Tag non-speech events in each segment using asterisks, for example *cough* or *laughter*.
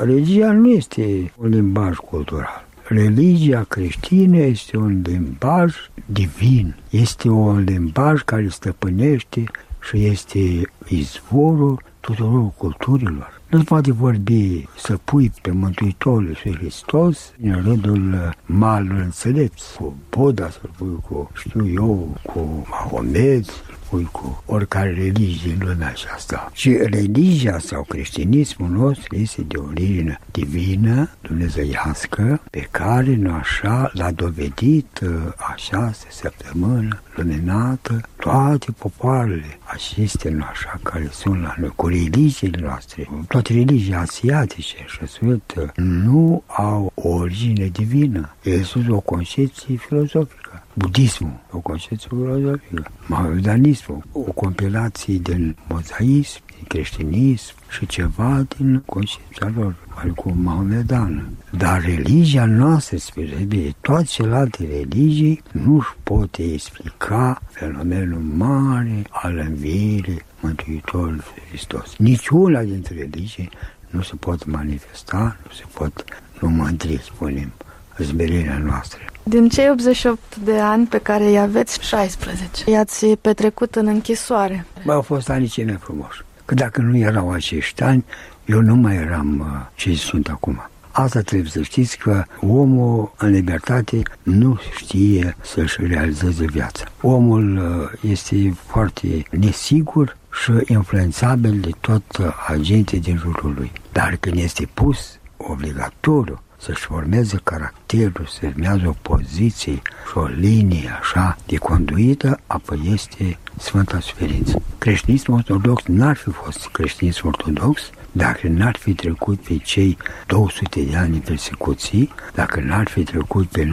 Religia nu este un limbaj cultural. Religia creștină este un limbaj divin, este un limbaj care stăpânește și este izvorul tuturor culturilor. Nu poate vorbi să pui pe Mântuitorul și Hristos în rândul malul înțelepți, cu Buddha, să pui cu, știu eu, cu Mahomet, pui cu oricare religie în lumea aceasta. Și religia sau creștinismul nostru este de origine divină, dumnezeiască, pe care nu așa l-a dovedit uh, această săptămână luminată toate popoarele acestea nu așa care sunt la noi, cu religiile noastre, toate religiile asiatice și sunt, uh, nu au o origine divină. Ele sunt o concepție filozofică budismul, o concepție filozofică, mahomedanismul, o compilație din mozaism, din creștinism și ceva din concepția lor, cu mahomedană. Dar religia noastră, spre de toate celelalte religii, nu își poate explica fenomenul mare al învierii Mântuitorului Hristos. Niciuna dintre religii nu se pot manifesta, nu se pot nu mândri, spunem, zmerirea noastră. Din cei 88 de ani pe care îi aveți, 16 i-ați petrecut în închisoare. Bă, au fost ani cei mai frumoși. Că dacă nu erau acești ani, eu nu mai eram uh, ce sunt acum. Asta trebuie să știți că omul în libertate nu știe să-și realizeze viața. Omul uh, este foarte nesigur și influențabil de tot agenții din jurul lui. Dar când este pus obligatoriu să-și formeze caracterul, să urmează o poziție și o linie așa de conduită, apoi este Sfânta Suferință. Creștinismul ortodox n-ar fi fost creștinism ortodox dacă n-ar fi trecut pe cei 200 de ani de persecuții, dacă n-ar fi trecut pe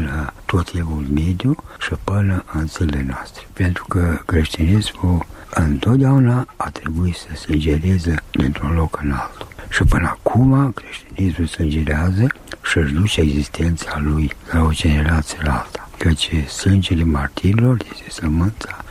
tot evul mediu și până în zilele noastre. Pentru că creștinismul întotdeauna a trebuit să se gereze dintr-un loc în altul. Și până acum creștinismul se îngerează și își duce existența lui la o generație la alta. Căci sângele martirilor este sămânța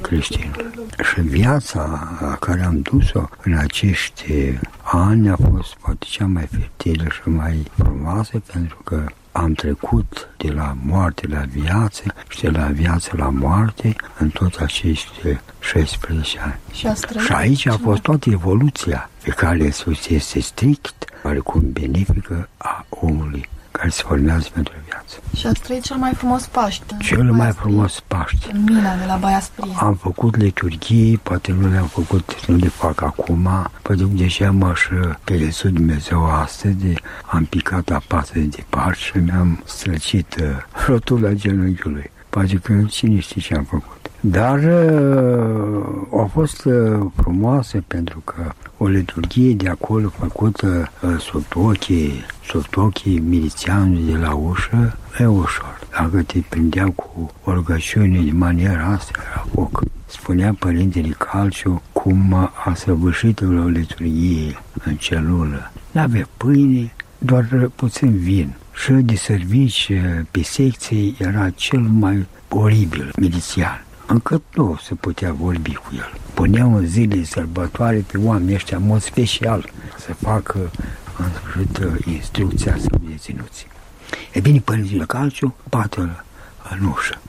creștinilor. Și viața care am dus-o în acești ani a fost poate cea mai fertilă și mai frumoasă pentru că am trecut de la moarte la viață și de la viață la moarte în toți acești 16 ani. Și, și aici a fost toată evoluția pe care sus este strict, oarecum benefică a omului care se formează pentru viață. Și ați trăit cel mai frumos Paște. Cel mai frumos Paște. În mina de la Baia Sprie. Am făcut liturghii, poate nu le-am făcut, nu le fac acum. Poate deși am și pe Iisus Dumnezeu astăzi, am picat apa de departe și mi-am străcit uh, rotula genunchiului. Poate că cine știe ce am făcut. Dar uh, a fost uh, frumoasă pentru că o liturghie de acolo făcută uh, sub ochii, sub ochii milițianului de la ușă, e ușor. Dacă te prindeau cu o rugăciune de maniera asta, era foc. Spunea Părintele Calciu cum a săvârșit o liturghie în celulă. N-avea pâine, doar puțin vin. Și de servici pe secție era cel mai oribil milițian încât nu se putea vorbi cu el. Puneau în zile sărbătoare pe oamenii ăștia în mod special să facă în sfârșit instrucția să fie ținuți. E bine, părintele Calciu bate în ușă.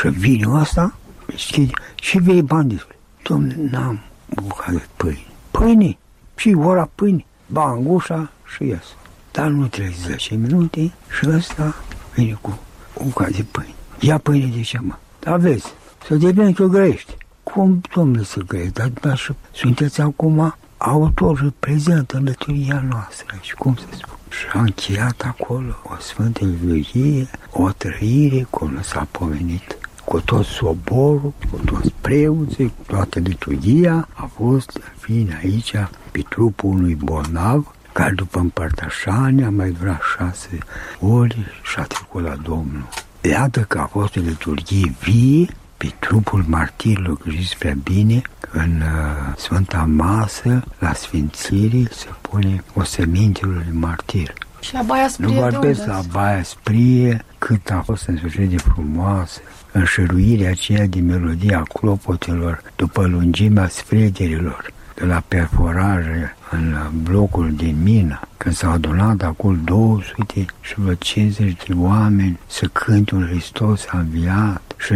Și vine ăsta, schide, și vei bani despre. Domnule, n-am bucat de pâine. Pâine? Și ora pâine. Ba în ușa și ies. Dar nu trec 10 minute și ăsta vine cu bucat de pâine. Ia pâine de ce, mă? Dar vezi, să deveni că grăiești. Cum, domnule, să grăiești? Dar, dar și sunteți acum autor prezent în lăturia noastră și cum să spun. Și a încheiat acolo o sfântă liturghie, o trăire cum nu s-a pomenit cu tot soborul, cu toți preoții, cu toată liturghia, a fost, fiind aici, pe trupul unui bolnav, care după împărtășanie a mai durat șase ori și a trecut la Domnul. Iată că a fost o liturghie vie, pe trupul martirilor, grijit prea bine, în uh, Sfânta Masă, la Sfințirii, se pune o semintelor de martir. Și la Baia Sprie Nu vorbesc la Baia Sprie, cât a fost în sfârșit de frumoasă, înșeruirea aceea de melodia clopotelor după lungimea sfrederilor, de la perforare în blocul din mină, când s-au adunat acolo 200 și vreo 50 de oameni să cânte un Hristos a înviat și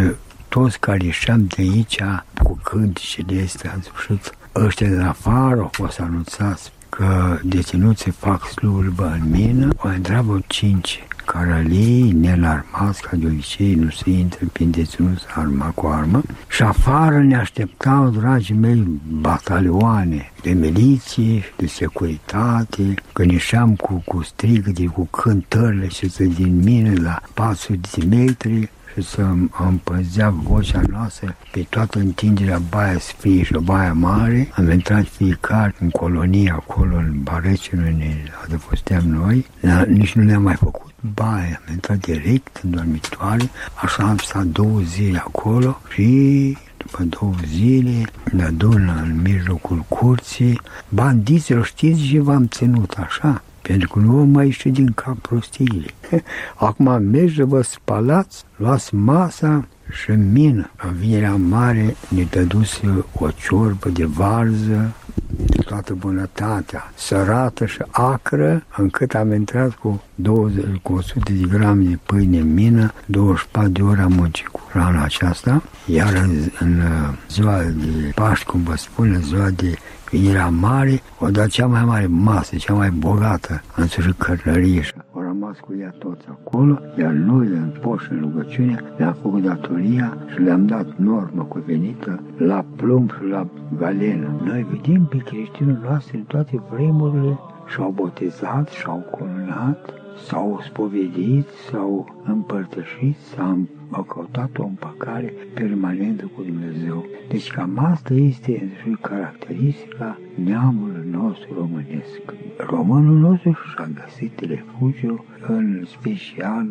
toți care ieșeam de aici cu cântecele astea, în sfârșit, ăștia de afară au fost anunțați că deținuții fac slujbă în mină, o întreabă cinci caralii nelarmați, ca de obicei nu se intră prin deținuți arma cu armă. Și afară ne așteptau, dragii mei, batalioane de miliție, de securitate, când ieșeam cu, cu strigăte, cu cântările și să din mine la 400 de metri, și să împăzea vocea noastră pe toată întinderea Baia Sfie și Baia Mare. Am intrat fiecare în colonie acolo, în Barecinu, ne adăposteam noi. Nici nu ne-am mai făcut baie, am intrat direct în dormitoare, așa am stat două zile acolo și după două zile ne adună în mijlocul curții, bandiților știți și v-am ținut așa, pentru că nu vă mai ieși din cap prostiile. *laughs* Acum mergi vă spalați, luați masa și în mină. În vinerea mare ne dăduse o ciorbă de varză, de toată bunătatea, sărată și acră, încât am intrat cu, 20, cu 100 de grame de pâine în mină, 24 de ore am muncit cu rana aceasta, iar în, în ziua de Paști, cum vă spun, în ziua de Vinerea mare, o dat cea mai mare masă, cea mai bogată, în sfârșit cărlărie și au rămas cu ea toți acolo, iar noi, în poș în rugăciune, le-am făcut datoria și le-am dat normă cuvenită la plumb și la galenă. Noi vedem pe creștinul noastre în toate vremurile și-au botezat, și-au colunat, s-au spovedit, s-au împărtășit, s-au au căutat o împăcare permanentă cu Dumnezeu. Deci cam asta este și caracteristica neamului nostru românesc. Românul nostru și-a găsit refugiu în special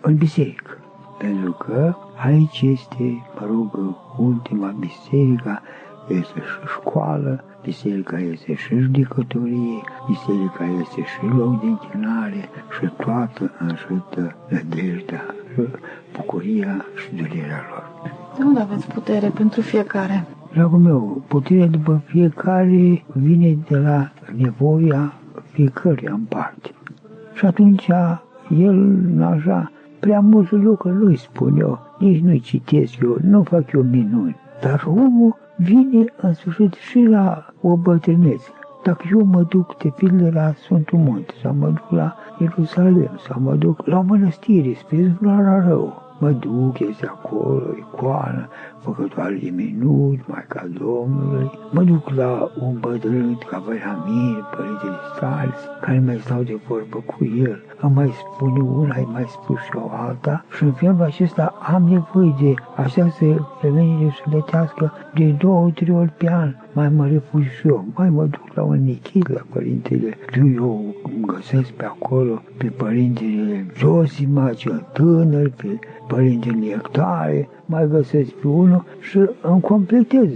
în biserică. Pentru că aici este, mă rog, ultima biserică, este și școală, biserica este și judecătorie, biserica este și loc de închinare și toată înșită nădejdea și bucuria și durerea lor. De unde aveți putere pentru fiecare? Dragul meu, puterea după fiecare vine de la nevoia fiecăruia în parte. Și atunci el, așa, prea mult lucruri lui spun eu, nici nu-i citesc eu, nu fac eu minuni. Dar omul vine în sfârșit și la o bătrânețe. Dacă eu mă duc de pildă la Sfântul Munte, sau mă duc la Ierusalim, sau mă duc la o mănăstire, spre rău, mă duc, este acolo, icoană, făcătoare de minuni, Maica Domnului, mă duc la un bătrân ca Văramin, părintele Stales, care mai stau de vorbă cu el, îmi mai spune una, îi mai spus și o alta și în felul acesta am nevoie de așa să femeile să letească de două, trei ori pe an. Mai mă refugi și eu, mai mă duc la un nichit la părintele. Eu îmi găsesc pe acolo pe părintele Josima, cel tânăr, pe părintele Nectare, mai găsesc pe unul și îmi completez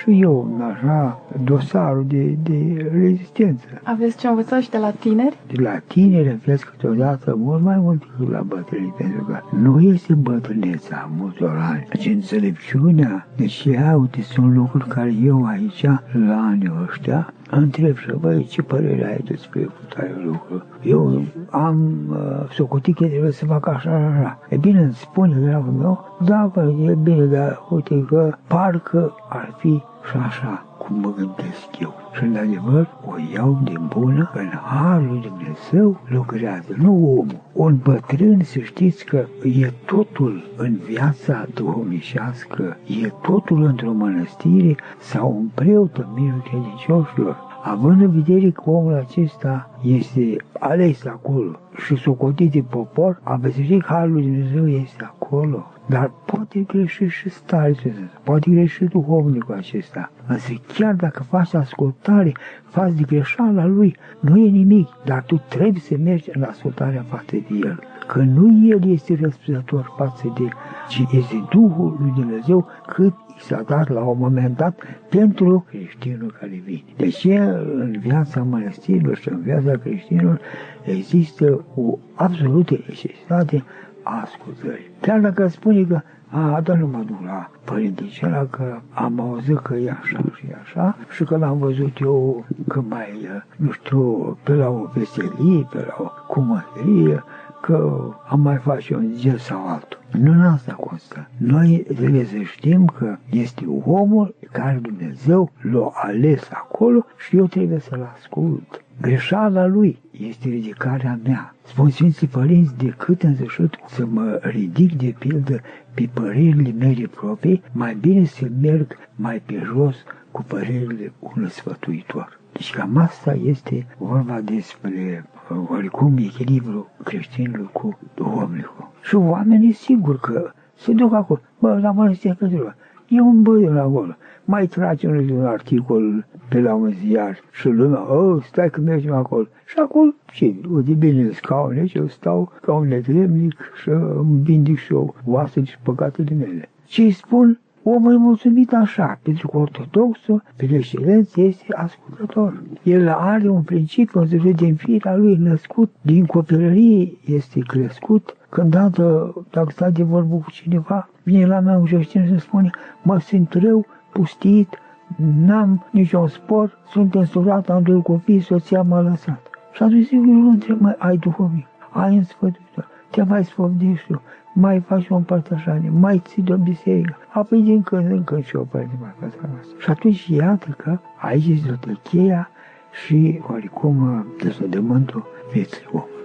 și eu, așa, dosarul de, de rezistență. Aveți ce învăța și de la tineri? De la tineri înveți câteodată mult mai mult decât la bătrâni, pentru că nu este bătrâneța multor ani, ci înțelepciunea. Deci, ia, uite, sunt lucruri care eu aici, la anii ăștia, întreb și băi, ce părere ai despre tare lucru? Eu am uh, socotit că trebuie să fac așa, așa. E bine, îmi spune dragul meu, da, bă, e bine, dar uite că parcă ar fi și așa cum mă gândesc eu. Și în adevăr o iau de bună în harul lui Dumnezeu lucrează, nu omul. Un bătrân, să știți că e totul în viața duhovnicească, e totul într-o mănăstire sau un preot în mijlocul credincioșilor având în vedere că omul acesta este ales acolo și socotit de popor, aveți că Harul lui Dumnezeu este acolo. Dar poate greși și stare, poate greși duhovnicul acesta. Însă chiar dacă faci ascultare, faci de greșeala lui, nu e nimic, dar tu trebuie să mergi în ascultarea față de el. Că nu el este răspunzător față de, ci este Duhul lui Dumnezeu cât i s-a dat la un moment dat pentru creștinul care vine. Deci în viața mănăstirilor și în viața creștinilor există o absolută necesitate a ascultării. Chiar dacă spune că A, dar nu mă duc la părinticela că am auzit că e așa și așa și că l-am văzut eu că mai, nu știu, pe la o veselie, pe la o cumărie, că am mai face un gest sau altul. Nu în asta constă. Noi trebuie să știm că este omul care Dumnezeu l-a ales acolo și eu trebuie să-l ascult. Greșeala lui este ridicarea mea. Spun Sfinții Părinți, decât însășit să mă ridic de pildă pe părerile mele proprii, mai bine să merg mai pe jos cu părerile unui sfătuitor. Deci cam asta este vorba despre oricum echilibru creștinului cu duhovnicul. Și oamenii sigur că se duc acolo. Bă, la mănăstirea Cătruva. E un băiul acolo. Mai trage un articol pe la un ziar și lumea, oh, stai că mergem acolo. Și acolo, ce, uite bine în scaune și eu stau ca un negremnic și îmi vindic și eu oasele și păcatele mele. Ce îi spun? Omul e mulțumit așa, pentru că ortodoxul, pe excelență, este ascultător. El are un principiu, înțeles din firea lui născut, din copilărie este crescut. Când dată, dacă stai de vorbă cu cineva, vine la mea un și și spune, mă simt rău, pustit, n-am niciun spor, sunt însurat, am doi copii, soția m-a lăsat. Și atunci zic, eu nu întreb, mai ai duhovnic, ai în sfătuitor, te mai sfăvdești tu, mai faci o împărtășanie, mai ții de o biserică, apoi din când în când și o părinte mai faci asta. Și atunci iată că aici este cheia și oricum desodământul vieții omului.